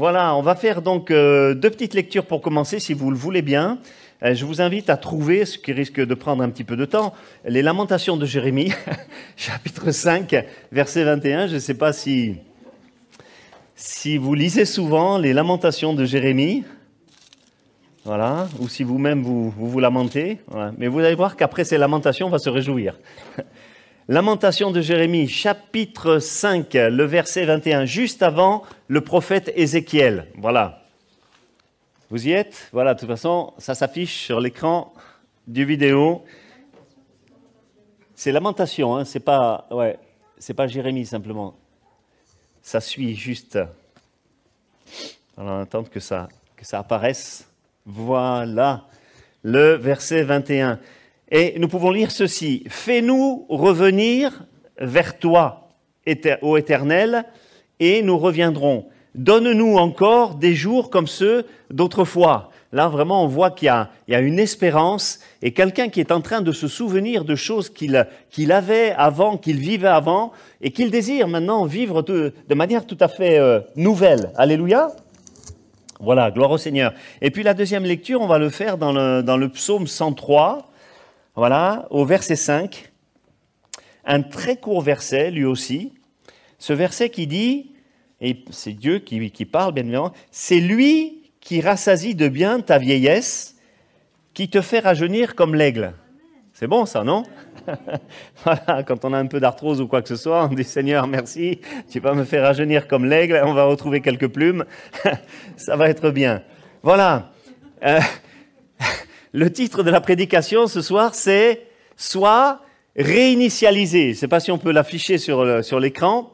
Voilà, on va faire donc euh, deux petites lectures pour commencer, si vous le voulez bien. Euh, je vous invite à trouver, ce qui risque de prendre un petit peu de temps, les Lamentations de Jérémie, chapitre 5, verset 21. Je ne sais pas si, si vous lisez souvent les Lamentations de Jérémie, voilà, ou si vous-même vous, vous, lamentez. Mais vous allez voir qu'après ces lamentations, on va se réjouir. Lamentation de Jérémie, chapitre 5, le verset 21, juste avant le prophète Ézéchiel. Voilà. Vous y êtes? Voilà, de toute façon, ça s'affiche sur l'écran du vidéo. C'est Lamentation, hein, c'est pas, ouais, pas Jérémie simplement. Ça suit juste. Alors, on attend que ça, que ça apparaisse. Voilà, le verset 21. Et nous pouvons lire ceci. Fais-nous revenir vers toi, ô Éternel, et nous reviendrons. Donne-nous encore des jours comme ceux d'autrefois. Là, vraiment, on voit qu'il y, a une espérance et quelqu'un qui est en train de se souvenir de choses qu'il qu avait avant, qu'il vivait avant, et qu'il désire maintenant vivre de, de manière tout à fait euh, nouvelle. Alléluia. Voilà, gloire au Seigneur. Et puis la deuxième lecture, on va le faire dans le, dans le psaume 103. Voilà, au verset 5, un très court verset, lui aussi, ce verset qui dit, et c'est Dieu qui, qui, parle bien évidemment, c'est lui qui rassasie de bien ta vieillesse, qui te fait rajeunir comme l'aigle. C'est bon ça, non? Voilà, quand on a un peu d'arthrose ou quoi que ce soit, on dit Seigneur, merci, tu vas me faire rajeunir comme l'aigle, on va retrouver quelques plumes, ça va être bien. Voilà. Euh, le titre de la prédication ce soir, c'est Sois réinitialisé. Je ne sais pas si on peut l'afficher sur, l'écran.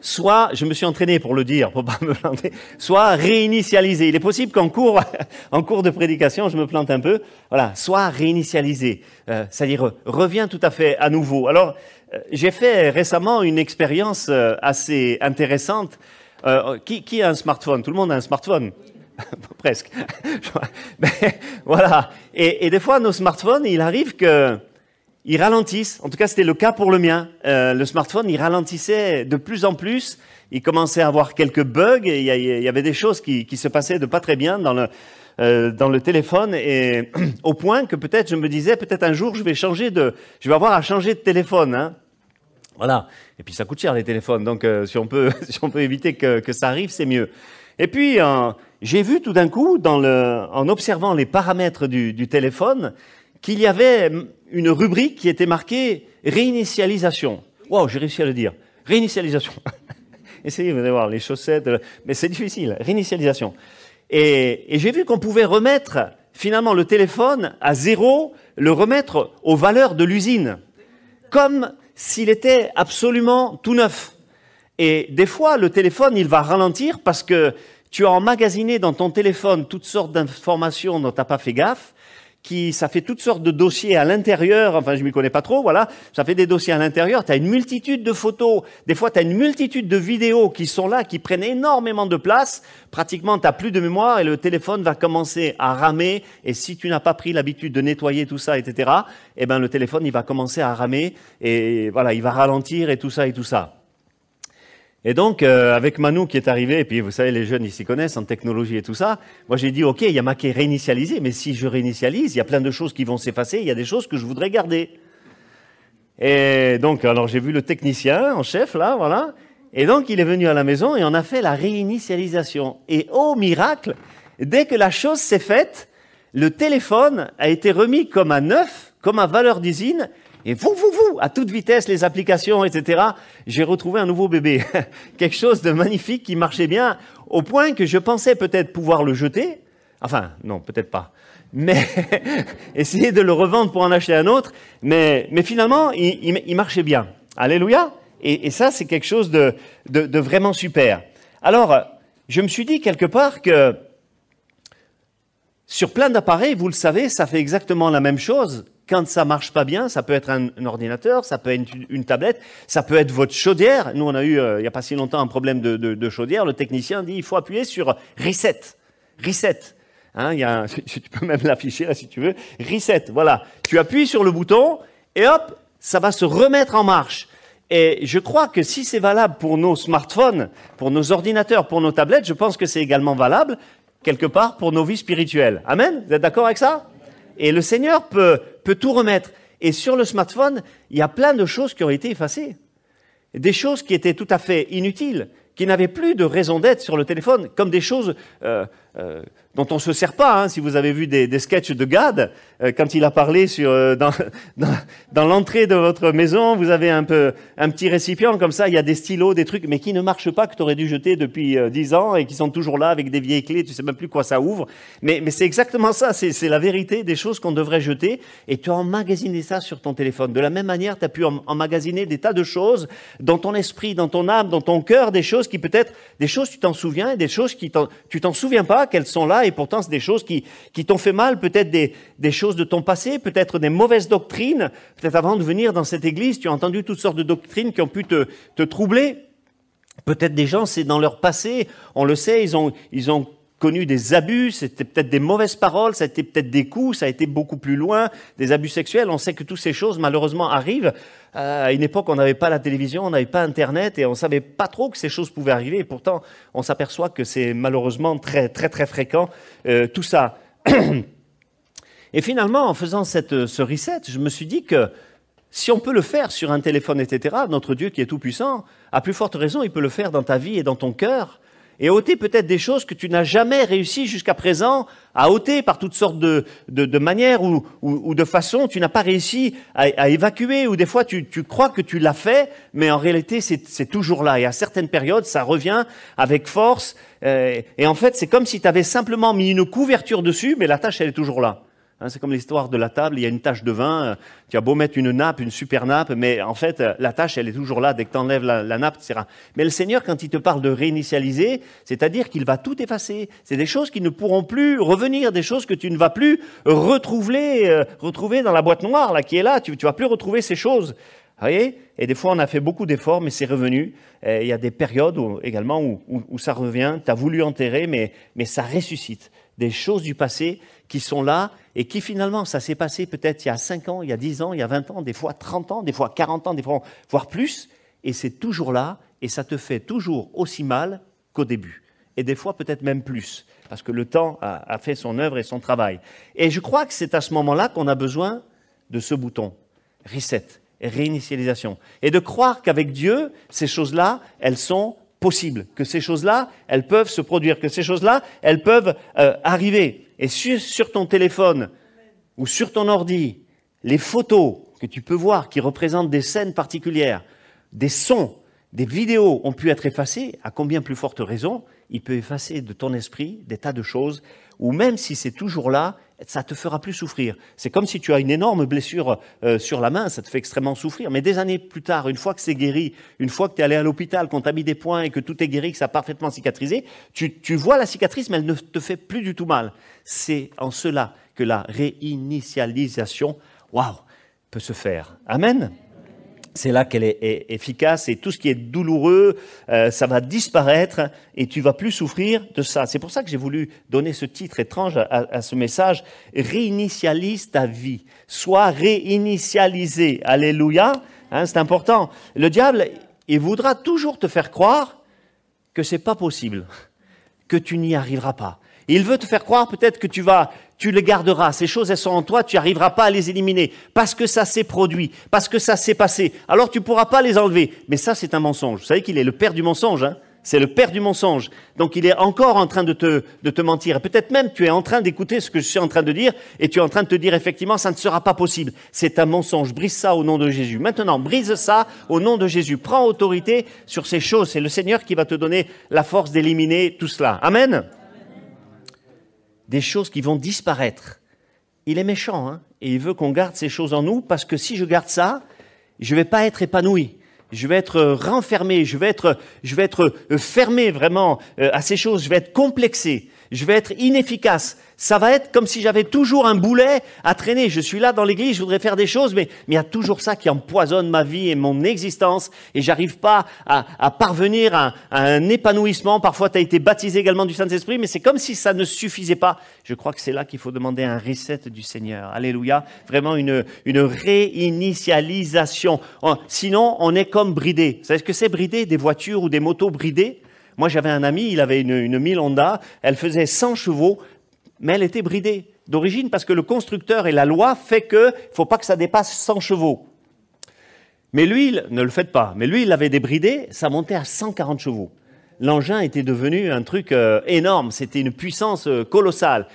Soit, je me suis entraîné pour le dire, pour pas me planter, soit réinitialisé. Il est possible qu'en cours, en cours de prédication, je me plante un peu. Voilà, soit réinitialisé, euh, c'est-à-dire reviens tout à fait à nouveau. Alors, euh, j'ai fait récemment une expérience euh, assez intéressante. Qui a un smartphone? Tout le monde a un smartphone presque. Voilà. Et, des fois, nos smartphones, il arrive que ils ralentissent. En tout cas, c'était le cas pour le mien. Euh, le smartphone, il ralentissait de plus en plus. Il commençait à avoir quelques bugs. Et il, y, avait des choses qui, se passaient de pas très bien dans le euh, dans le téléphone. Et au point que peut-être je me disais, peut-être un jour, je vais changer de, je vais avoir à changer de téléphone. Hein. Voilà. Et puis ça coûte cher les téléphones. Donc euh, si on peut, si on peut éviter que, que ça arrive, c'est mieux. Et puis j'ai vu tout d'un coup, en observant les paramètres du, téléphone, qu'il y avait une rubrique qui était marquée réinitialisation. Waouh, j'ai réussi à le dire. Réinitialisation. Essayez, vous allez voir, les chaussettes, mais c'est difficile. Réinitialisation. Et j'ai vu qu'on pouvait remettre finalement le téléphone à zéro, le remettre aux valeurs de l'usine, comme s'il était absolument tout neuf. Et des fois, le téléphone, il va ralentir parce que tu as emmagasiné dans ton téléphone toutes sortes d'informations dont tu n'as pas fait gaffe, qui, ça fait toutes sortes de dossiers à l'intérieur, enfin je m'y connais pas trop, voilà, ça fait des dossiers à l'intérieur, tu as une multitude de photos, des fois tu as une multitude de vidéos qui sont là, qui prennent énormément de place, pratiquement tu plus de mémoire et le téléphone va commencer à ramer, et si tu n'as pas pris l'habitude de nettoyer tout ça, etc., eh ben le téléphone il va commencer à ramer, et voilà, il va ralentir et tout ça et tout ça. Et donc, euh, avec Manu qui est arrivé, et puis vous savez, les jeunes, ils s'y connaissent en technologie et tout ça, moi j'ai dit, OK, il y a marqué réinitialiser, mais si je réinitialise, il y a plein de choses qui vont s'effacer, il y a des choses que je voudrais garder. Et donc, alors j'ai vu le technicien en chef, là, voilà, et donc il est venu à la maison et on a fait la réinitialisation. Et oh miracle, dès que la chose s'est faite, le téléphone a été remis comme à neuf, comme à valeur d'usine, et vous, vous, vous, à toute vitesse, les applications, etc. J'ai retrouvé un nouveau bébé. Quelque chose de magnifique qui marchait bien, au point que je pensais peut-être pouvoir le jeter. Enfin, non, peut-être pas. Mais essayer de le revendre pour en acheter un autre. Mais, mais finalement, il, marchait bien. Alléluia. Et, ça, c'est quelque chose de, de vraiment super. Alors, je me suis dit quelque part que sur plein d'appareils, vous le savez, ça fait exactement la même chose quand ça marche pas bien, ça peut être un, ordinateur, ça peut être une, tablette, ça peut être votre chaudière. Nous, on a eu, euh, il n'y a pas si longtemps, un problème de, chaudière. Le technicien dit, il faut appuyer sur reset. Reset. Hein, tu peux même l'afficher là si tu veux. Reset. Voilà. Tu appuies sur le bouton et hop, ça va se remettre en marche. Et je crois que si c'est valable pour nos smartphones, pour nos ordinateurs, pour nos tablettes, je pense que c'est également valable quelque part pour nos vies spirituelles. Amen? Vous êtes d'accord avec ça? Et le Seigneur peut, tout remettre. Et sur le smartphone, il y a plein de choses qui ont été effacées. Des choses qui étaient tout à fait inutiles, qui n'avaient plus de raison d'être sur le téléphone, comme des choses euh, euh, dont on ne se sert pas. Hein. Si vous avez vu des, des sketchs de Gad, euh, quand il a parlé sur, euh, dans, l'entrée de votre maison, vous avez un, peu, un petit récipient comme ça, il y a des stylos, des trucs, mais qui ne marchent pas, que tu aurais dû jeter depuis dix ans et qui sont toujours là avec des vieilles clés, tu sais même plus quoi ça ouvre. Mais, c'est exactement ça, c'est, la vérité des choses qu'on devrait jeter et tu as emmagasiné ça sur ton téléphone. De la même manière, tu as pu emmagasiner des tas de choses dans ton esprit, dans ton âme, dans ton cœur, des choses qui peut-être, des choses tu t'en souviens et des choses qui tu t'en souviens pas qu'elles sont là et pourtant c'est des choses qui, qui t'ont fait mal, peut-être des, des choses de ton passé, peut-être des mauvaises doctrines. Peut-être avant de venir dans cette église, tu as entendu toutes sortes de doctrines qui ont pu te, te troubler. Peut-être des gens, c'est dans leur passé, on le sait, ils ont, ils ont connu des abus, c'était peut-être des mauvaises paroles, ça a été peut-être des coups, ça a été beaucoup plus loin, des abus sexuels. On sait que toutes ces choses, malheureusement, arrivent. Euh, à une époque, on n'avait pas la télévision, on n'avait pas Internet et on savait pas trop que ces choses pouvaient arriver. Et pourtant, on s'aperçoit que c'est malheureusement très, très, très fréquent, euh, tout ça. Et finalement, en faisant cette, ce reset, je me suis dit que si on peut le faire sur un téléphone, etc., notre Dieu qui est tout-puissant, à plus forte raison, il peut le faire dans ta vie et dans ton cœur et ôter peut-être des choses que tu n'as jamais réussi jusqu'à présent à ôter par toutes sortes de, de, de manières ou, ou, ou, de façons. Tu n'as pas réussi à, à, évacuer ou des fois tu, tu crois que tu l'as fait, mais en réalité c'est toujours là. Et à certaines périodes, ça revient avec force. Euh, et en fait, c'est comme si tu avais simplement mis une couverture dessus, mais la tâche, elle est toujours là. Hein, c'est comme l'histoire de la table, il y a une tache de vin, euh, tu as beau mettre une nappe, une super nappe, mais en fait, euh, la tâche, elle est toujours là dès que tu enlèves la, la, nappe, etc. Mais le Seigneur, quand il te parle de réinitialiser, c'est-à-dire qu'il va tout effacer. C'est des choses qui ne pourront plus revenir, des choses que tu ne vas plus retrouver, euh, retrouver dans la boîte noire là, qui est là. Tu ne vas plus retrouver ces choses. Vous voyez? Et des fois, on a fait beaucoup d'efforts, mais c'est revenu. Il y a des périodes où, également où, ça revient. Tu as voulu enterrer, mais ça ressuscite. Des choses du passé qui sont là et qui finalement, ça s'est passé peut-être il y a 5 ans, il y a 10 ans, il y a 20 ans, des fois 30 ans, des fois 40 ans, des fois voire plus, et c'est toujours là, et ça te fait toujours aussi mal qu'au début. Et des fois peut-être même plus, parce que le temps a, fait son œuvre et son travail. Et je crois que c'est à ce moment-là qu'on a besoin de ce bouton, reset, réinitialisation, et de croire qu'avec Dieu, ces choses-là, elles sont possibles, que ces choses-là, elles peuvent se produire, que ces choses-là, elles peuvent euh, arriver et sur, sur ton téléphone ou sur ton ordi, les photos que tu peux voir qui représentent des scènes particulières, des sons, des vidéos ont pu être effacées, à combien plus forte raison, il peut effacer de ton esprit des tas de choses, ou même si c'est toujours là, ça te fera plus souffrir. C'est comme si tu as une énorme blessure euh, sur la main, ça te fait extrêmement souffrir. Mais des années plus tard, une fois que c'est guéri, une fois que tu allé à l'hôpital, qu'on t'a mis des points et que tout est guéri, que ça a parfaitement cicatrisé, tu, tu vois la cicatrice, mais elle ne te fait plus du tout mal. C'est en cela que la réinitialisation, waouh, peut se faire. Amen c'est là qu'elle est, efficace et tout ce qui est douloureux, euh, ça va disparaître et tu vas plus souffrir de ça. C'est pour ça que j'ai voulu donner ce titre étrange à, à, ce message. Réinitialise ta vie. Sois réinitialisé. Alléluia. Hein, c'est important. Le diable, il voudra toujours te faire croire que c'est pas possible, que tu n'y arriveras pas. Il veut te faire croire peut-être que tu vas, tu les garderas. Ces choses, elles sont en toi, tu n'arriveras pas à les éliminer parce que ça s'est produit, parce que ça s'est passé. Alors tu pourras pas les enlever. Mais ça, c'est un mensonge. Vous savez qu'il est le père du mensonge. Hein c'est le père du mensonge. Donc il est encore en train de te, de te mentir. Peut-être même tu es en train d'écouter ce que je suis en train de dire et tu es en train de te dire effectivement ça ne sera pas possible. C'est un mensonge. Brise ça au nom de Jésus. Maintenant, brise ça au nom de Jésus. Prends autorité sur ces choses. C'est le Seigneur qui va te donner la force d'éliminer tout cela. Amen des choses qui vont disparaître. Il est méchant, hein, et il veut qu'on garde ces choses en nous, parce que si je garde ça, je vais pas être épanoui. Je vais être renfermé, je vais être, je vais être fermé vraiment à ces choses, je vais être complexé. Je vais être inefficace. Ça va être comme si j'avais toujours un boulet à traîner. Je suis là dans l'église, je voudrais faire des choses, mais, il y a toujours ça qui empoisonne ma vie et mon existence. Et j'arrive pas à, parvenir à, à, un épanouissement. Parfois, tu as été baptisé également du Saint-Esprit, mais c'est comme si ça ne suffisait pas. Je crois que c'est là qu'il faut demander un reset du Seigneur. Alléluia. Vraiment une, une réinitialisation. Sinon, on est comme bridé. Vous savez ce que c'est bridé? Des voitures ou des motos bridées? Moi, j'avais un ami, il avait une, une 1000 Honda, elle faisait 100 chevaux, mais elle était bridée d'origine parce que le constructeur et la loi fait que faut pas que ça dépasse 100 chevaux. Mais lui, ne le faites pas, mais lui, il avait débridé, ça montait à 140 chevaux. L'engin était devenu un truc euh, énorme, c'était une puissance euh, colossale.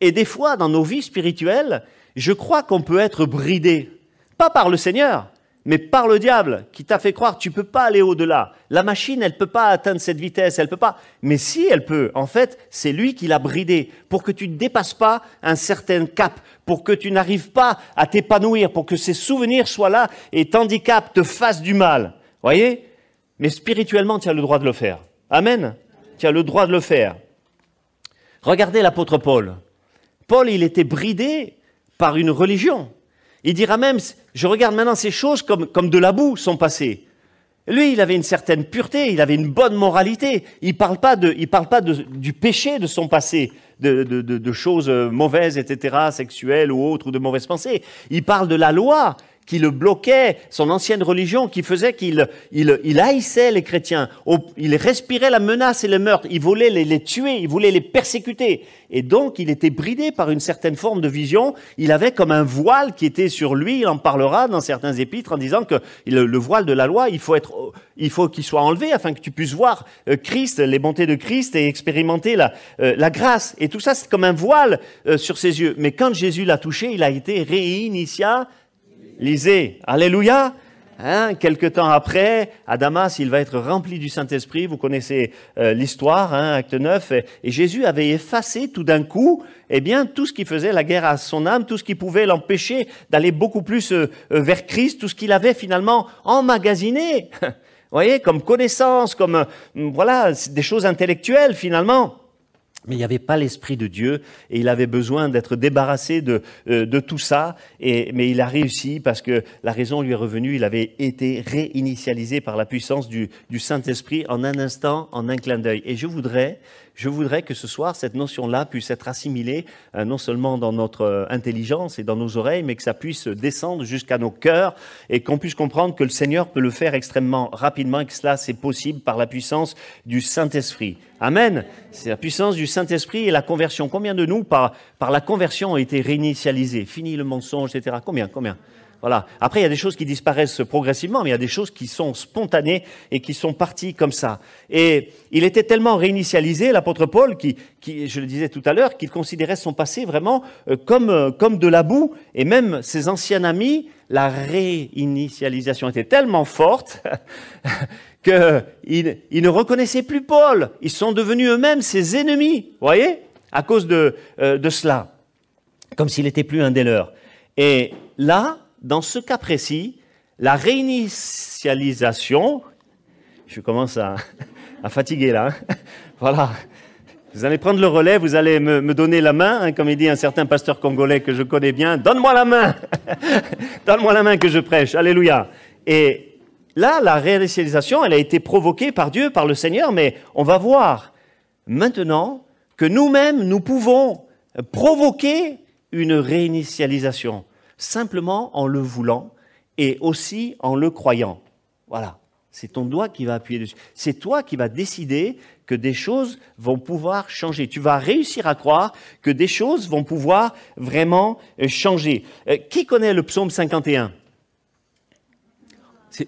Et des fois, dans nos vies spirituelles, je crois qu'on peut être bridé, pas par le Seigneur, mais par le diable qui t'a fait croire tu peux pas aller au-delà. La machine, elle peut pas atteindre cette vitesse, elle peut pas. Mais si elle peut, en fait, c'est lui qui l'a bridé pour que tu ne dépasses pas un certain cap, pour que tu n'arrives pas à t'épanouir, pour que ces souvenirs soient là et t'handicapent, te fassent du mal. Voyez? Mais spirituellement, tu as le droit de le faire. Amen? Tu as le droit de le faire. Regardez l'apôtre Paul. Paul, il était bridé par une religion. Il dira même, je regarde maintenant ces choses comme, comme de la boue, son passé. Lui, il avait une certaine pureté, il avait une bonne moralité. Il ne parle pas, de, il parle pas de, du péché de son passé, de, de, de, choses mauvaises, etc., sexuelles ou autres, ou de mauvaises pensées. Il parle de la loi qui le bloquait, son ancienne religion qui faisait qu'il il, il haïssait les chrétiens, il respirait la menace et le meurtre, il voulait les, tuer, il voulait les persécuter. Et donc il était bridé par une certaine forme de vision, il avait comme un voile qui était sur lui, il en parlera dans certains épîtres en disant que le, le voile de la loi, il faut être il faut qu'il soit enlevé afin que tu puisses voir euh, Christ, les bontés de Christ et expérimenter la, euh, la grâce. Et tout ça, c'est comme un voile euh, sur ses yeux. Mais quand Jésus l'a touché, il a été réinitialisé Lisez. Alléluia. Hein, quelque temps après, à Damas, il va être rempli du Saint-Esprit. Vous connaissez euh, l'histoire, hein, acte 9. Et, Jésus avait effacé tout d'un coup, eh bien, tout ce qui faisait la guerre à son âme, tout ce qui pouvait l'empêcher d'aller beaucoup plus euh, euh, vers Christ, tout ce qu'il avait finalement emmagasiné. Vous voyez, comme connaissance, comme voilà, des choses intellectuelles finalement. Mais il n'y avait pas l'Esprit de Dieu et il avait besoin d'être débarrassé de, euh, de tout ça. Et, mais il a réussi parce que la raison lui est revenue. Il avait été réinitialisé par la puissance du, du Saint-Esprit en un instant, en un clin d'œil. Et je voudrais je voudrais que ce soir, cette notion-là puisse être assimilée euh, non seulement dans notre euh, intelligence et dans nos oreilles, mais que ça puisse descendre jusqu'à nos cœurs et qu'on puisse comprendre que le Seigneur peut le faire extrêmement rapidement et que cela, c'est possible par la puissance du Saint-Esprit. Amen. C'est la puissance du Saint-Esprit et la conversion. Combien de nous, par, par la conversion, ont été réinitialisés? Fini le mensonge, etc. Combien Combien? Voilà. Après, il y a des choses qui disparaissent progressivement, mais il y a des choses qui sont spontanées et qui sont parties comme ça. Et il était tellement réinitialisé, l'apôtre Paul, qui, je le disais tout à l'heure, qu'il considérait son passé vraiment euh, comme, euh, comme de la boue. Et même ses anciens amis, la réinitialisation était tellement forte qu'ils ils ne reconnaissaient plus Paul. Ils sont devenus eux-mêmes ses ennemis, voyez, à cause de, euh, de cela. Comme s'il n'était plus un des leurs. Et là, dans ce cas précis, la réinitialisation, je commence à, fatiguer là, hein. voilà, vous allez prendre le relais, vous allez me, donner la main, hein, comme il dit un certain pasteur congolais que je connais bien, donne-moi la main, donne-moi la main que je prêche, alléluia. Et là, la réinitialisation, elle a été provoquée par Dieu, par le Seigneur, mais on va voir maintenant que nous-mêmes, nous pouvons provoquer une réinitialisation simplement en le voulant et aussi en le croyant. Voilà. C'est ton doigt qui va appuyer dessus. C'est toi qui vas décider que des choses vont pouvoir changer. Tu vas réussir à croire que des choses vont pouvoir vraiment euh, changer. Euh, qui connaît le psaume 51 Tu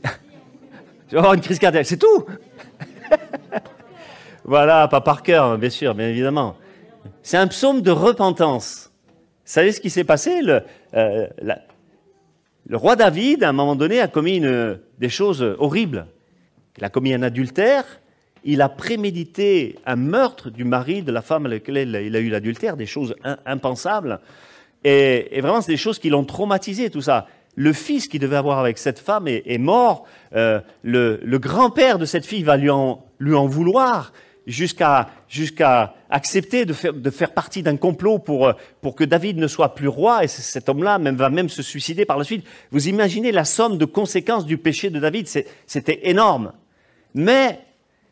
vas avoir une crise cardiaque, c'est tout Voilà, pas par cœur, bien sûr, bien évidemment. C'est un psaume de repentance. Vous savez ce qui s'est passé? Le, euh, le, roi David, à un moment donné, a commis des choses horribles. Il a commis un adultère, il a prémédité un meurtre du mari de la femme avec laquelle il a eu l'adultère, des choses impensables. Et, vraiment, c'est des choses qui l'ont traumatisé, tout ça. Le fils qu'il devait avoir avec cette femme est, mort. Euh, le, grand-père de cette fille va lui en vouloir. Jusqu'à accepter de faire, partie d'un complot pour, que David ne soit plus roi, et cet homme-là même, va même se suicider par la suite. Vous imaginez la somme de conséquences du péché de David, c'était énorme. Mais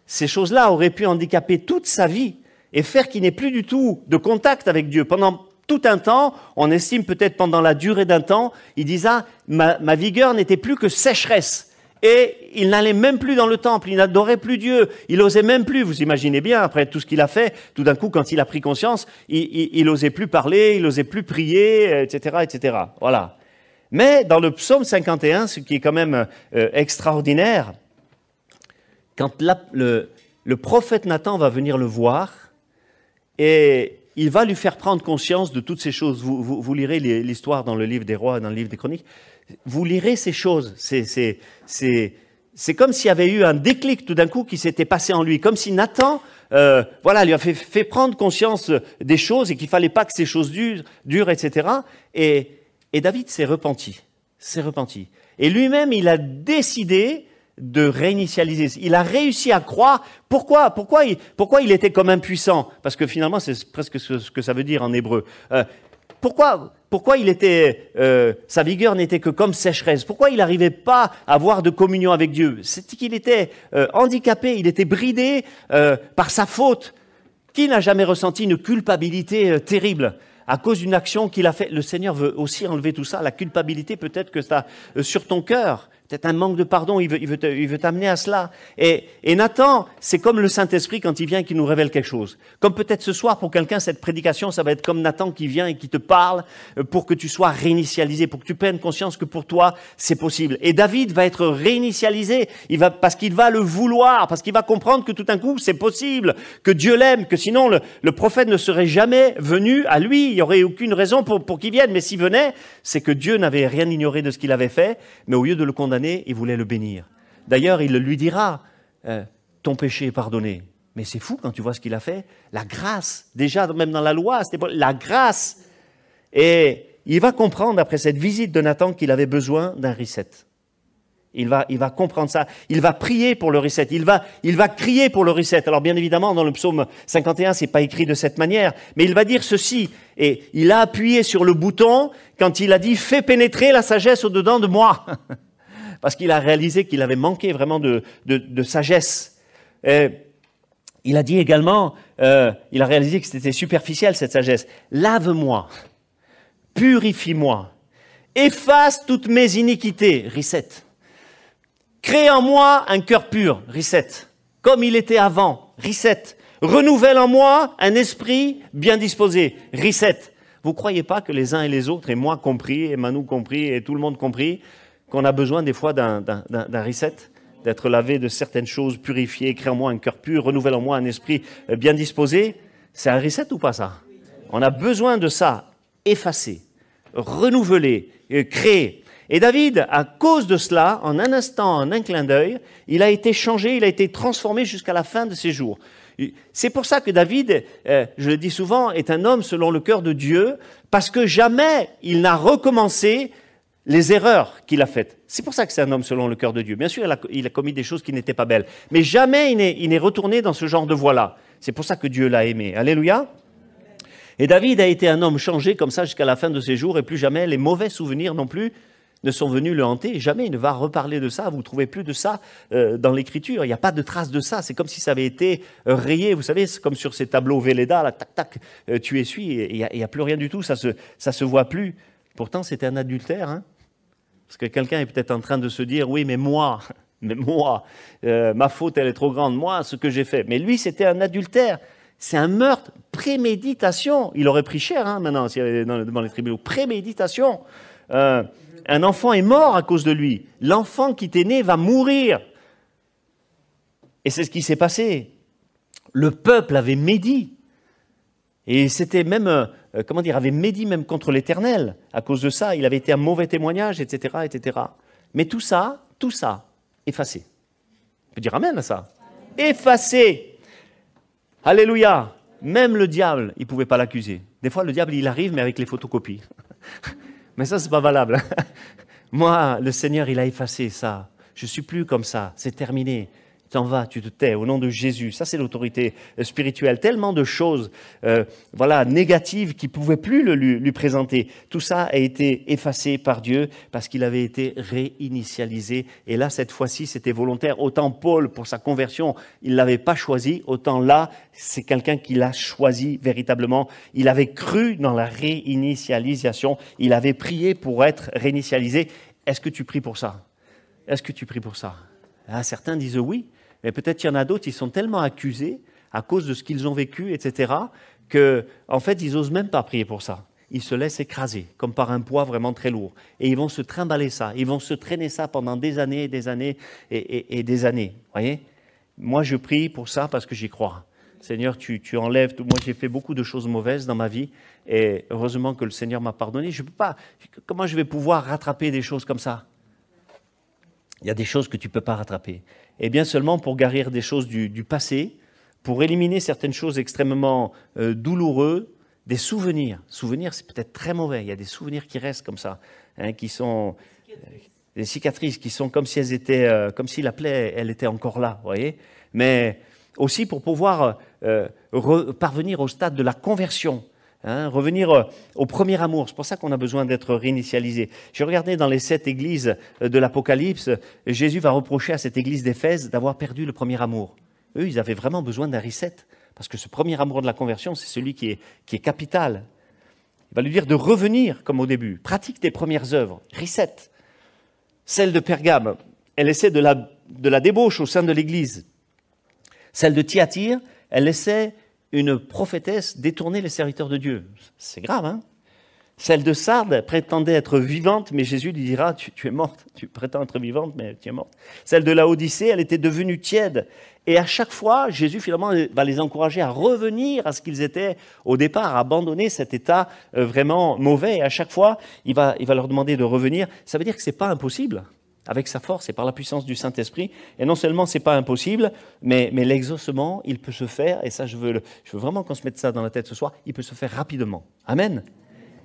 ces choses-là auraient pu handicaper toute sa vie et faire qu'il n'ait plus du tout de contact avec Dieu. Pendant tout un temps, on estime peut-être pendant la durée d'un temps, il disait, ah, ma vigueur n'était plus que sécheresse. Et il n'allait même plus dans le temple, il n'adorait plus Dieu, il osait même plus, vous imaginez bien, après tout ce qu'il a fait, tout d'un coup, quand il a pris conscience, il, il, osait plus parler, il osait plus prier, etc., etc. Voilà. Mais dans le psaume 51, ce qui est quand même euh, extraordinaire, quand le, le prophète Nathan va venir le voir, et il va lui faire prendre conscience de toutes ces choses. Vous, lirez l'histoire dans le livre des rois, dans le livre des chroniques vous lirez ces choses. C'est comme s'il y avait eu un déclic tout d'un coup qui s'était passé en lui, comme si Nathan, euh, voilà, lui a fait, prendre conscience des choses et qu'il fallait pas que ces choses durent, durent etc. Et, et David s'est repenti, s'est repenti. Et lui-même, il a décidé de réinitialiser. Il a réussi à croire. Pourquoi Pourquoi il, pourquoi il était comme impuissant? Parce que finalement, c'est presque ce que ça veut dire en hébreu. Euh, pourquoi pourquoi il était, euh, sa vigueur n'était que comme sécheresse? Pourquoi il n'arrivait pas à avoir de communion avec Dieu? C'est qu'il était euh, handicapé, il était bridé par sa faute. Qui n'a jamais ressenti une culpabilité terrible à cause d'une action qu'il a faite Le Seigneur veut aussi enlever tout ça, la culpabilité peut-être que ça sur ton cœur peut-être un manque de pardon, il veut, il veut, t'amener à cela. Et, et Nathan, c'est comme le Saint-Esprit quand il vient et qui nous révèle quelque chose. Comme peut-être ce soir, pour quelqu'un, cette prédication, ça va être comme Nathan qui vient et qui te parle euh, pour que tu sois réinitialisé, pour que tu prennes conscience que pour toi, c'est possible. Et David va être réinitialisé, il va, parce qu'il va le vouloir, parce qu'il va comprendre que tout d'un coup, c'est possible, que Dieu l'aime, que sinon le, le, prophète ne serait jamais venu à lui, il n'y aurait aucune raison pour, pour qu'il vienne. Mais s'il venait, c'est que Dieu n'avait rien ignoré de ce qu'il avait fait, mais au lieu de le condamner, il voulait le bénir. D'ailleurs, il lui dira, euh, ton péché est pardonné. Mais c'est fou quand tu vois ce qu'il a fait. La grâce, déjà même dans la loi, c'était la grâce. Et il va comprendre après cette visite de Nathan qu'il avait besoin d'un reset. Il va, il va comprendre ça. Il va prier pour le reset. Il va, il va crier pour le reset. Alors bien évidemment, dans le psaume 51, c'est pas écrit de cette manière, mais il va dire ceci. Et il a appuyé sur le bouton quand il a dit fais pénétrer la sagesse au-dedans de moi. parce qu'il a réalisé qu'il avait manqué vraiment de, sagesse. il a dit également, euh, il a réalisé que c'était superficiel cette sagesse. Lave-moi, purifie-moi, efface toutes mes iniquités, reset. Crée en moi un cœur pur, reset. Comme il était avant, reset. Renouvelle en moi un esprit bien disposé, reset. Vous croyez pas que les uns et les autres, et moi compris, et Manu compris, et tout le monde compris, qu'on a besoin des fois d'un reset, d'être lavé de certaines choses, purifié, créer en moi un cœur pur, renouvelle en moi un esprit euh, bien disposé. C'est un reset ou pas ça? On a besoin de ça, effacer, renouveler, euh, créer. Et David, à cause de cela, en un instant, en un clin d'œil, il a été changé, il a été transformé jusqu'à la fin de ses jours. C'est pour ça que David, euh, je le dis souvent, est un homme selon le cœur de Dieu, parce que jamais il n'a recommencé les erreurs qu'il a faites. C'est pour ça que c'est un homme selon le cœur de Dieu. Bien sûr, il a, commis des choses qui n'étaient pas belles, mais jamais il n'est retourné dans ce genre de voie-là. C'est pour ça que Dieu l'a aimé. Alléluia. Et David a été un homme changé comme ça jusqu'à la fin de ses jours, et plus jamais les mauvais souvenirs non plus ne sont venus le hanter. Jamais il ne va reparler de ça. Vous ne trouvez plus de ça euh, dans l'Écriture. Il n'y a pas de trace de ça. C'est comme si ça avait été euh, rayé. Vous savez, c'est comme sur ces tableaux Véleda, là, tac, tac, euh, tu essuies, il n'y a, plus rien du tout. Ça se, se voit plus. Pourtant, c'était un adultère. Hein parce que quelqu'un est peut-être en train de se dire, oui, mais moi, mais moi, euh, ma faute, elle est trop grande, moi, ce que j'ai fait. Mais lui, c'était un adultère. C'est un meurtre, préméditation. Il aurait pris cher hein, maintenant s'il avait devant les tribunaux. Préméditation. Euh, un enfant est mort à cause de lui. L'enfant qui était né va mourir. Et c'est ce qui s'est passé. Le peuple avait médit. Et c'était même euh, comment dire, avait médit même contre l'Éternel. À cause de ça, il avait été un mauvais témoignage, etc., etc. Mais tout ça, tout ça, effacé. On peut dire Amen à ça. Effacé. Alléluia. Même le diable, il ne pouvait pas l'accuser. Des fois, le diable, il arrive, mais avec les photocopies. mais ça, c'est pas valable. Moi, le Seigneur, il a effacé ça. Je suis plus comme ça. C'est terminé. T'en vas, tu te tais, au nom de Jésus. Ça, c'est l'autorité euh, spirituelle. Tellement de choses, euh, voilà, négatives qui pouvaient plus le, lui, lui, présenter. Tout ça a été effacé par Dieu parce qu'il avait été réinitialisé. Et là, cette fois-ci, c'était volontaire. Autant Paul, pour sa conversion, il l'avait pas choisi, autant là, c'est quelqu'un qui l'a choisi véritablement. Il avait cru dans la réinitialisation. Il avait prié pour être réinitialisé. Est-ce que tu pries pour ça? Est-ce que tu pries pour ça? Ah, Certains disent oui. Mais peut-être qu'il y en a d'autres, ils sont tellement accusés à cause de ce qu'ils ont vécu, etc., que en fait, ils n'osent même pas prier pour ça. Ils se laissent écraser, comme par un poids vraiment très lourd. Et ils vont se trimballer ça, ils vont se traîner ça pendant des années et des années et, des années. Voyez? Moi, je prie pour ça parce que j'y crois. Seigneur, tu, tu enlèves tout. Moi, j'ai fait beaucoup de choses mauvaises dans ma vie et heureusement que le Seigneur m'a pardonné. Je peux pas. Comment je vais pouvoir rattraper des choses comme ça? Il y a des choses que tu ne peux pas rattraper et bien seulement pour guérir des choses du, passé, pour éliminer certaines choses extrêmement euh, douloureuses, des souvenirs. Souvenirs, c'est peut-être très mauvais. Il y a des souvenirs qui restent comme ça, hein, qui sont euh, des cicatrices, qui sont comme si elles étaient, euh, comme si la plaie, elle était encore là, voyez. Mais aussi pour pouvoir parvenir au stade de la conversion, Hein, revenir euh, au premier amour, c'est pour ça qu'on a besoin d'être réinitialisé. J'ai regardé dans les sept églises euh, de l'Apocalypse, Jésus va reprocher à cette église d'Éphèse d'avoir perdu le premier amour. Eux, ils avaient vraiment besoin d'un reset, parce que ce premier amour de la conversion, c'est celui qui est, qui est capital. Il va lui dire de revenir comme au début, pratique tes premières œuvres, reset. Celle de Pergame, elle essaie de la, de la débauche au sein de l'église. Celle de Thyatire, elle essaie une prophétesse détournait les serviteurs de Dieu. C'est grave, hein? Celle de Sardes prétendait être vivante, mais Jésus lui dira tu, es morte. Tu prétends être vivante, mais tu es morte. Celle de la Odyssée, elle était devenue tiède. Et à chaque fois, Jésus finalement va les encourager à revenir à ce qu'ils étaient au départ, à abandonner cet état euh, vraiment mauvais. Et à chaque fois, il va, il va leur demander de revenir. Ça veut dire que ce n'est pas impossible avec sa force et par la puissance du Saint-Esprit. Et non seulement c'est pas impossible, mais, mais l'exaucement, il peut se faire, et ça je veux, vraiment qu'on se mette ça dans la tête ce soir, il peut se faire rapidement. Amen.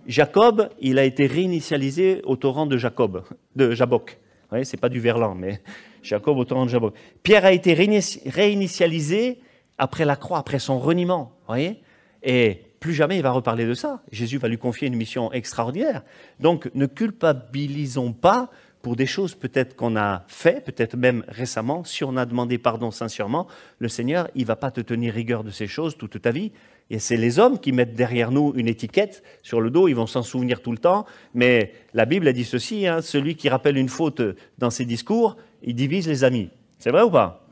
Jacob, il a été réinitialisé au torrent de Jacob, de Jabok. Vous c'est pas du Verlan, mais Jacob au torrent de Jabok. Pierre a été réinitialisé après la croix, après son reniement. Voyez et plus jamais il va reparler de ça. Jésus va lui confier une mission extraordinaire. Donc ne culpabilisons pas pour des choses peut-être qu'on a fait, peut-être même récemment, si on a demandé pardon sincèrement, le Seigneur, il va pas te tenir rigueur de ces choses toute ta vie. Et c'est les hommes qui mettent derrière nous une étiquette sur le dos, ils vont s'en souvenir tout le temps. Mais la Bible a dit ceci, hein, celui qui rappelle une faute dans ses discours, il divise les amis. C'est vrai ou pas?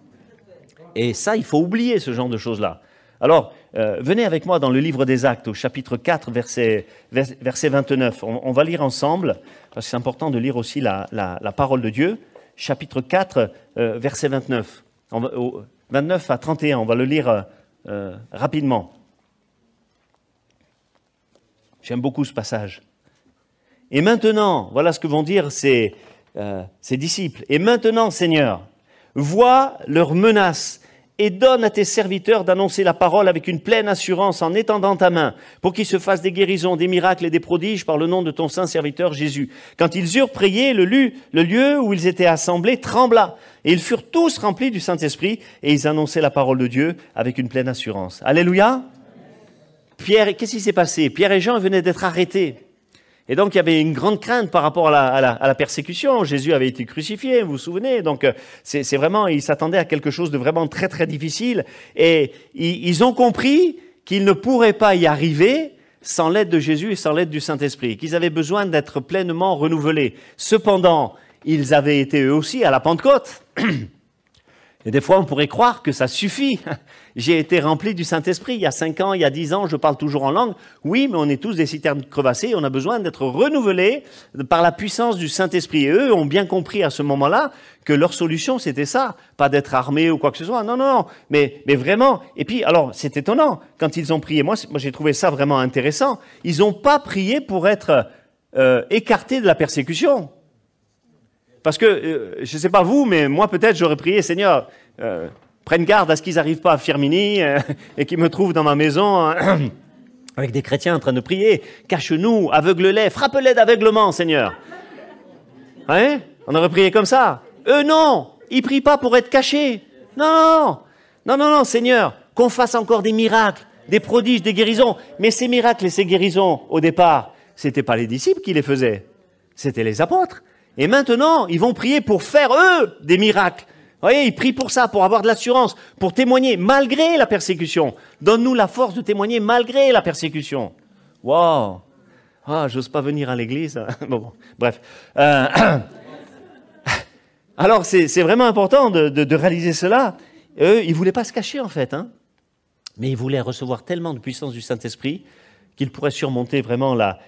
Et ça, il faut oublier ce genre de choses-là. Alors, euh, venez avec moi dans le livre des Actes, au chapitre 4, verset, verset 29. On, va lire ensemble, parce que c'est important de lire aussi la, parole de Dieu. Chapitre 4, euh, verset 29. 29 à 31, on va le lire euh, rapidement. J'aime beaucoup ce passage. Et maintenant, voilà ce que vont dire ces, ces disciples. Et maintenant, Seigneur, vois leurs menaces et donne à tes serviteurs d'annoncer la parole avec une pleine assurance en étendant ta main, pour qu'ils se fassent des guérisons, des miracles et des prodiges par le nom de ton saint serviteur Jésus. Quand ils eurent prié, le, lieu où ils étaient assemblés trembla, et ils furent tous remplis du Saint-Esprit, et ils annonçaient la parole de Dieu avec une pleine assurance. Alléluia. Pierre, qu'est-ce qui s'est passé? Pierre et Jean venaient d'être arrêtés. Et donc il y avait une grande crainte par rapport à la, persécution. Jésus avait été crucifié, vous vous souvenez. Donc euh, c'est vraiment, ils s'attendaient à quelque chose de vraiment très très difficile. Et ils, ont compris qu'ils ne pourraient pas y arriver sans l'aide de Jésus et sans l'aide du Saint-Esprit, qu'ils avaient besoin d'être pleinement renouvelés. Cependant, ils avaient été eux aussi à la Pentecôte. Et des fois, on pourrait croire que ça suffit. J'ai été rempli du Saint-Esprit il y a 5 ans, il y a 10 ans, je parle toujours en langue. Oui, mais on est tous des citernes crevassées, on a besoin d'être renouvelés par la puissance du Saint-Esprit. Et eux ont bien compris à ce moment-là que leur solution, c'était ça. Pas d'être armés ou quoi que ce soit. Non, non, non. Mais, mais vraiment. Et puis, alors, c'est étonnant. Quand ils ont prié, moi, moi j'ai trouvé ça vraiment intéressant. Ils n'ont pas prié pour être euh, écartés de la persécution. Parce que, euh, je ne sais pas vous, mais moi peut-être j'aurais prié, Seigneur, euh, prenne garde à ce qu'ils n'arrivent pas à Firmini euh, et qu'ils me trouvent dans ma maison avec des chrétiens en train de prier. Cache-nous, aveugle-les, frappe-les d'aveuglement, Seigneur. Hein On aurait prié comme ça. Eux, non, ils prient pas pour être cachés. Non, non, non, non, Seigneur, qu'on fasse encore des miracles, des prodiges, des guérisons. Mais ces miracles et ces guérisons, au départ, ce n'étaient pas les disciples qui les faisaient, c'était les apôtres. Et maintenant, ils vont prier pour faire, eux, des miracles. Vous voyez, ils prient pour ça, pour avoir de l'assurance, pour témoigner malgré la persécution. Donne-nous la force de témoigner malgré la persécution. Wow Ah, j'ose pas venir à l'église. bon, bref. Euh, alors, c'est vraiment important de, réaliser cela. Eux, ils voulaient pas se cacher, en fait. Hein. Mais ils voulaient recevoir tellement de puissance du Saint-Esprit qu'ils pourraient surmonter vraiment la,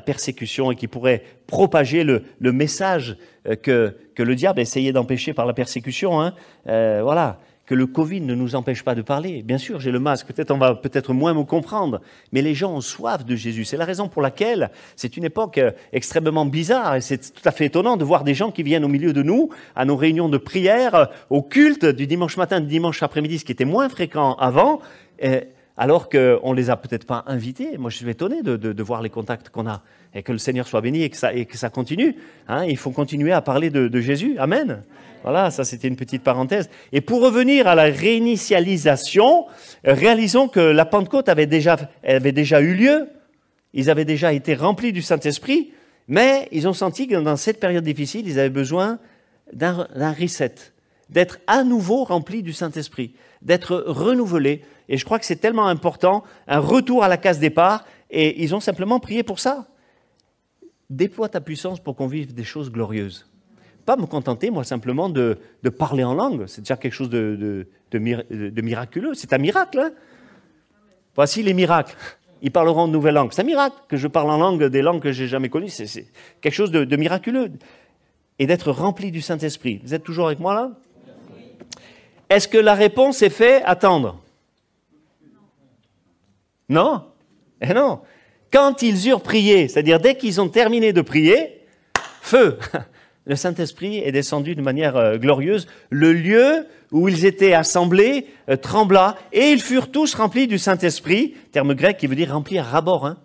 persécution et qu'ils pourraient propager le, message euh, que, que, le diable essayait d'empêcher par la persécution. Hein. Euh, voilà que le Covid ne nous empêche pas de parler. Bien sûr, j'ai le masque, peut-être on va peut-être moins me comprendre, mais les gens ont soif de Jésus. C'est la raison pour laquelle c'est une époque euh, extrêmement bizarre et c'est tout à fait étonnant de voir des gens qui viennent au milieu de nous à nos réunions de prière, au culte du dimanche matin, du dimanche après-midi, ce qui était moins fréquent avant. Alors qu'on ne les a peut-être pas invités. Moi, je suis étonné de, voir les contacts qu'on a. Et que le Seigneur soit béni et que ça, continue. Hein. il faut continuer à parler de, de Jésus. Amen. Voilà, ça c'était une petite parenthèse. Et pour revenir à la réinitialisation, euh, réalisons que la Pentecôte avait déjà, avait déjà eu lieu, ils avaient déjà été remplis du Saint-Esprit, mais ils ont senti que dans cette période difficile, ils avaient besoin d'un reset, d'être à nouveau remplis du Saint-Esprit, d'être renouvelés. Et je crois que c'est tellement important, un retour à la case départ, et ils ont simplement prié pour ça. Déploie ta puissance pour qu'on vive des choses glorieuses pas me contenter, moi, simplement de, parler en langue. C'est déjà quelque chose de, miraculeux. C'est un miracle. Hein. Voici les miracles. Ils parleront de nouvelles langues. C'est un miracle que je parle en langue des langues que j'ai jamais connues. C'est quelque chose de, miraculeux. Et d'être rempli du Saint-Esprit. Vous êtes toujours avec moi là? Est-ce que la réponse est faite? Attendre Non Eh non. Quand ils eurent prié, c'est-à-dire dès qu'ils ont terminé de prier, feu le Saint-Esprit est descendu de manière euh, glorieuse. Le lieu où ils étaient assemblés euh, trembla et ils furent tous remplis du Saint-Esprit, terme grec qui veut dire rempli à rabord, hein,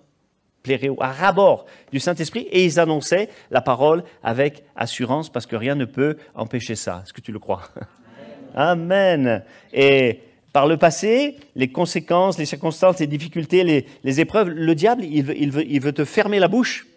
à rabord du Saint-Esprit, et ils annonçaient la parole avec assurance parce que rien ne peut empêcher ça. Est-ce que tu le crois? Amen. Et par le passé, les conséquences, les circonstances, les difficultés, les, épreuves, le diable, il veut te fermer la bouche.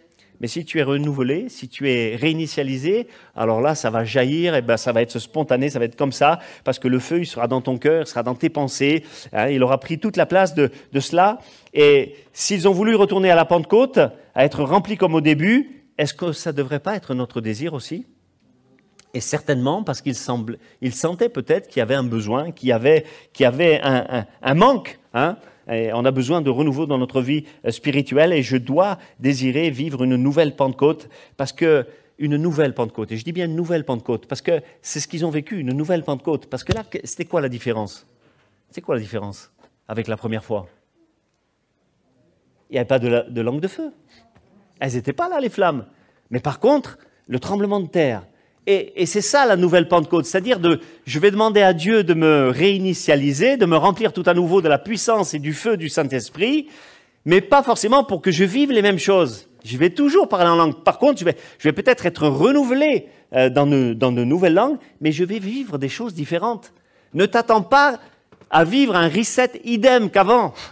Mais si tu es renouvelé, si tu es réinitialisé, alors là, ça va jaillir, et ben, ça va être spontané, ça va être comme ça, parce que le feu, il sera dans ton cœur, il sera dans tes pensées, hein, il aura pris toute la place de, cela. Et s'ils ont voulu retourner à la Pentecôte, à être remplis comme au début, est-ce que ça ne devrait pas être notre désir aussi? Et certainement parce qu'ils sentaient peut-être qu'il y avait un besoin, qu'il y avait, qu'il un, manque. Hein on a besoin de renouveau dans notre vie euh, spirituelle et je dois désirer vivre une nouvelle Pentecôte parce que une nouvelle Pentecôte. Et je dis bien une nouvelle Pentecôte parce que c'est ce qu'ils ont vécu, une nouvelle Pentecôte. Parce que là, c'était quoi la différence? C'est quoi la différence avec la première fois? Il n'y avait pas de langue de feu. Elles n'étaient pas là, les flammes. Mais par contre, le tremblement de terre, et, c'est ça la nouvelle Pentecôte, c'est-à-dire de, je vais demander à Dieu de me réinitialiser, de me remplir tout à nouveau de la puissance et du feu du Saint-Esprit, mais pas forcément pour que je vive les mêmes choses. Je vais toujours parler en langue. Par contre, je vais, je vais peut-être être renouvelé euh, dans, de, dans de nouvelles langues, mais je vais vivre des choses différentes. Ne t'attends pas à vivre un reset idem qu'avant.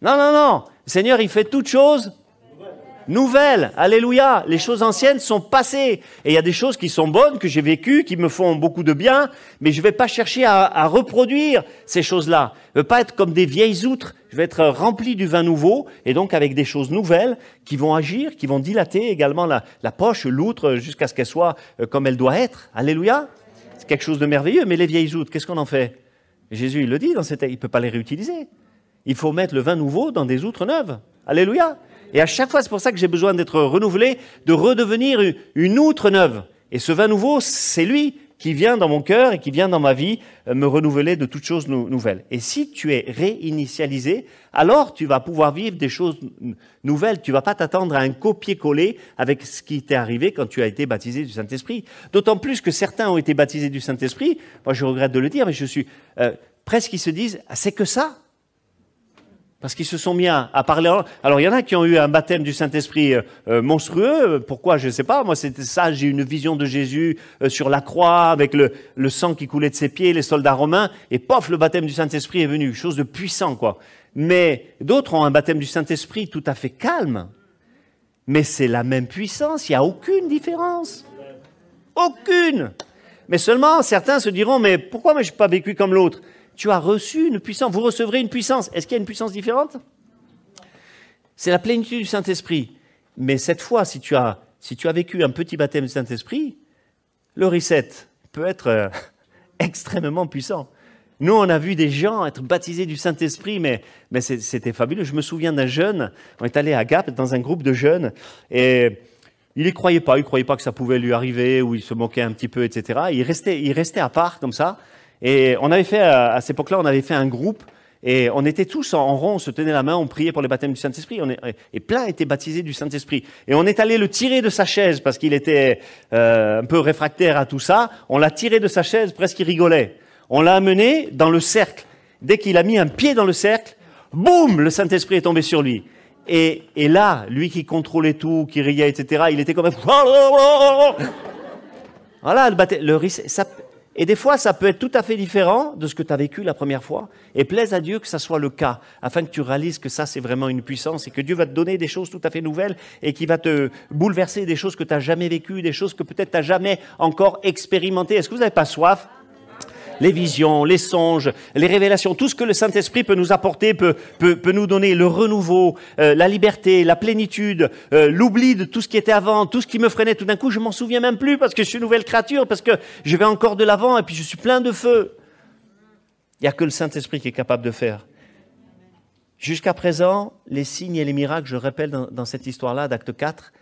Non, non, non. Le Seigneur, il fait toutes choses nouvelle. Alléluia. Les choses anciennes sont passées. Et il y a des choses qui sont bonnes, que j'ai vécues, qui me font beaucoup de bien, mais je ne vais pas chercher à, reproduire ces choses-là. Je ne veux pas être comme des vieilles outres. Je vais être rempli du vin nouveau, et donc avec des choses nouvelles qui vont agir, qui vont dilater également la, poche, l'outre, jusqu'à ce qu'elle soit euh, comme elle doit être. Alléluia. C'est quelque chose de merveilleux. Mais les vieilles outres, qu'est-ce qu'on en fait? Jésus, il le dit dans. Il ne peut pas les réutiliser. Il faut mettre le vin nouveau dans des outres neuves. Alléluia. Et à chaque fois, c'est pour ça que j'ai besoin d'être renouvelé, de redevenir une outre neuve. Et ce vin nouveau, c'est lui qui vient dans mon cœur et qui vient dans ma vie euh, me renouveler de toutes choses nouvelles. Et si tu es réinitialisé, alors tu vas pouvoir vivre des choses nouvelles. Tu vas pas t'attendre à un copier-coller avec ce qui t'est arrivé quand tu as été baptisé du Saint-Esprit. D'autant plus que certains ont été baptisés du Saint-Esprit. Moi, je regrette de le dire, mais je suis euh, presque qui se disent, ah, c'est que ça Parce qu'ils se sont mis à, parler. Alors, il y en a qui ont eu un baptême du Saint-Esprit euh, euh, monstrueux. Pourquoi? Je ne sais pas. Moi, c'était ça. J'ai une vision de Jésus euh, sur la croix, avec le, sang qui coulait de ses pieds, les soldats romains. Et pof, le baptême du Saint-Esprit est venu. Chose de puissant, quoi. Mais d'autres ont un baptême du Saint-Esprit tout à fait calme. Mais c'est la même puissance. Il n'y a aucune différence. Aucune. Mais seulement, certains se diront, mais pourquoi je n'ai pas vécu comme l'autre? Tu as reçu une puissance, vous recevrez une puissance. Est-ce qu'il y a une puissance différente? C'est la plénitude du Saint-Esprit. Mais cette fois, si tu, as, si tu as vécu un petit baptême du Saint-Esprit, le reset peut être euh, extrêmement puissant. Nous, on a vu des gens être baptisés du Saint-Esprit, mais, mais c'était fabuleux. Je me souviens d'un jeune, on est allé à Gap dans un groupe de jeunes, et il n'y croyait pas, il ne croyait pas que ça pouvait lui arriver, ou il se moquait un petit peu, etc. Il restait, il restait à part comme ça, et on avait fait, à cette époque-là, on avait fait un groupe et on était tous en rond, on se tenait la main, on priait pour les baptêmes du Saint-Esprit. Et plein étaient baptisés du Saint-Esprit. Et on est allé le tirer de sa chaise parce qu'il était euh, un peu réfractaire à tout ça. On l'a tiré de sa chaise, presque il rigolait. On l'a amené dans le cercle. Dès qu'il a mis un pied dans le cercle, boum, le Saint-Esprit est tombé sur lui. Et, et, là, lui qui contrôlait tout, qui riait, etc., il était comme... Voilà, le, baptême, le ça, et des fois, ça peut être tout à fait différent de ce que tu as vécu la première fois. Et plaise à Dieu que ça soit le cas, afin que tu réalises que ça, c'est vraiment une puissance et que Dieu va te donner des choses tout à fait nouvelles et qui va te bouleverser des choses que tu n'as jamais vécues, des choses que peut-être tu n'as jamais encore expérimentées. Est-ce que vous n'avez pas soif? Les visions, les songes, les révélations, tout ce que le Saint-Esprit peut nous apporter, peut, peut, nous donner le renouveau, euh, la liberté, la plénitude, euh, l'oubli de tout ce qui était avant, tout ce qui me freinait tout d'un coup, je m'en souviens même plus parce que je suis une nouvelle créature, parce que je vais encore de l'avant et puis je suis plein de feu. Il n'y a que le Saint-Esprit qui est capable de faire. Jusqu'à présent, les signes et les miracles, je rappelle dans, dans cette histoire-là d'acte 4,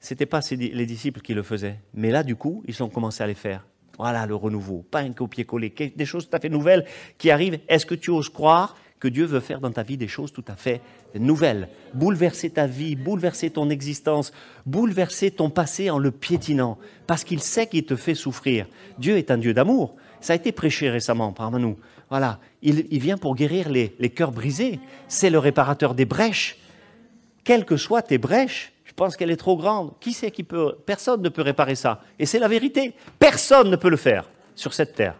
ce n'étaient pas les disciples qui le faisaient. Mais là, du coup, ils ont commencé à les faire. Voilà le renouveau, pas un copier-coller, des choses tout à fait nouvelles qui arrivent. Est-ce que tu oses croire que Dieu veut faire dans ta vie des choses tout à fait nouvelles? Bouleverser ta vie, bouleverser ton existence, bouleverser ton passé en le piétinant, parce qu'il sait qu'il te fait souffrir. Dieu est un Dieu d'amour. Ça a été prêché récemment par nous. Voilà, il, vient pour guérir les, les cœurs brisés. C'est le réparateur des brèches. Quelles que soient tes brèches, je pense qu'elle est trop grande. Qui sait qui peut Personne ne peut réparer ça. Et c'est la vérité. Personne ne peut le faire sur cette terre.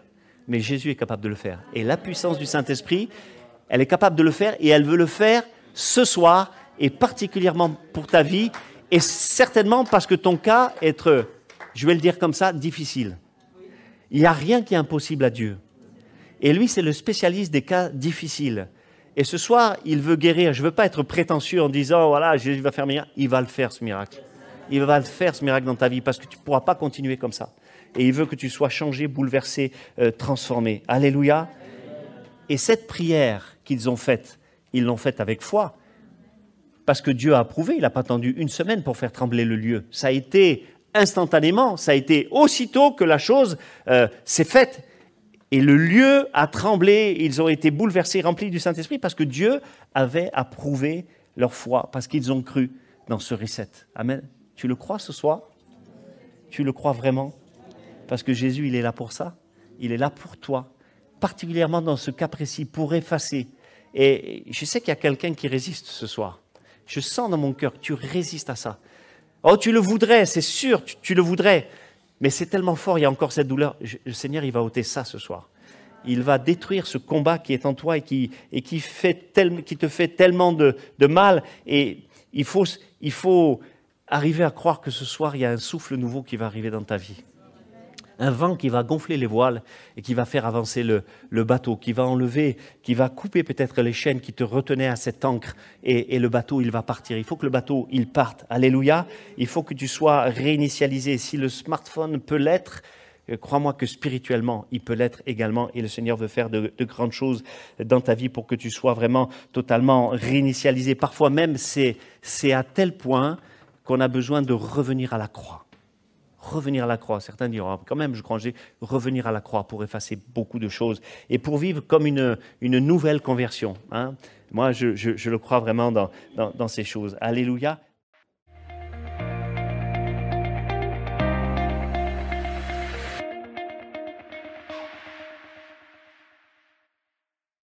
Mais Jésus est capable de le faire. Et la puissance du Saint-Esprit, elle est capable de le faire et elle veut le faire ce soir et particulièrement pour ta vie et certainement parce que ton cas est, je vais le dire comme ça, difficile. Il n'y a rien qui est impossible à Dieu. Et lui, c'est le spécialiste des cas difficiles. Et ce soir, il veut guérir. Je ne veux pas être prétentieux en disant, voilà, Jésus va faire miracle. Il va le faire, ce miracle. Il va le faire, ce miracle dans ta vie, parce que tu ne pourras pas continuer comme ça. Et il veut que tu sois changé, bouleversé, euh, transformé. Alléluia. Et cette prière qu'ils ont faite, ils l'ont faite avec foi. Parce que Dieu a approuvé, il n'a pas attendu une semaine pour faire trembler le lieu. Ça a été instantanément, ça a été aussitôt que la chose euh, s'est faite. Et le lieu a tremblé, ils ont été bouleversés, remplis du Saint-Esprit, parce que Dieu avait approuvé leur foi, parce qu'ils ont cru dans ce reset. Amen. Tu le crois ce soir? Tu le crois vraiment? Parce que Jésus, il est là pour ça. Il est là pour toi, particulièrement dans ce cas précis, pour effacer. Et je sais qu'il y a quelqu'un qui résiste ce soir. Je sens dans mon cœur que tu résistes à ça. Oh, tu le voudrais, c'est sûr, tu le voudrais. Mais c'est tellement fort, il y a encore cette douleur. Le Seigneur, il va ôter ça ce soir. Il va détruire ce combat qui est en toi et qui, te fait tellement de, mal. Et il faut arriver à croire que ce soir, il y a un souffle nouveau qui va arriver dans ta vie un vent qui va gonfler les voiles et qui va faire avancer le, bateau, qui va enlever, qui va couper peut-être les chaînes qui te retenaient à cette encre et, le bateau, il va partir. Il faut que le bateau, il parte. Alléluia. Il faut que tu sois réinitialisé. Si le smartphone peut l'être, euh, crois-moi que spirituellement, il peut l'être également et le Seigneur veut faire de, grandes choses dans ta vie pour que tu sois vraiment totalement réinitialisé. Parfois même, c'est à tel point qu'on a besoin de revenir à la croix revenir à la croix. Certains diront, quand même, je crois, revenir à la croix pour effacer beaucoup de choses et pour vivre comme une, une nouvelle conversion. Hein. Moi, je, je, le crois vraiment dans, dans ces choses. Alléluia.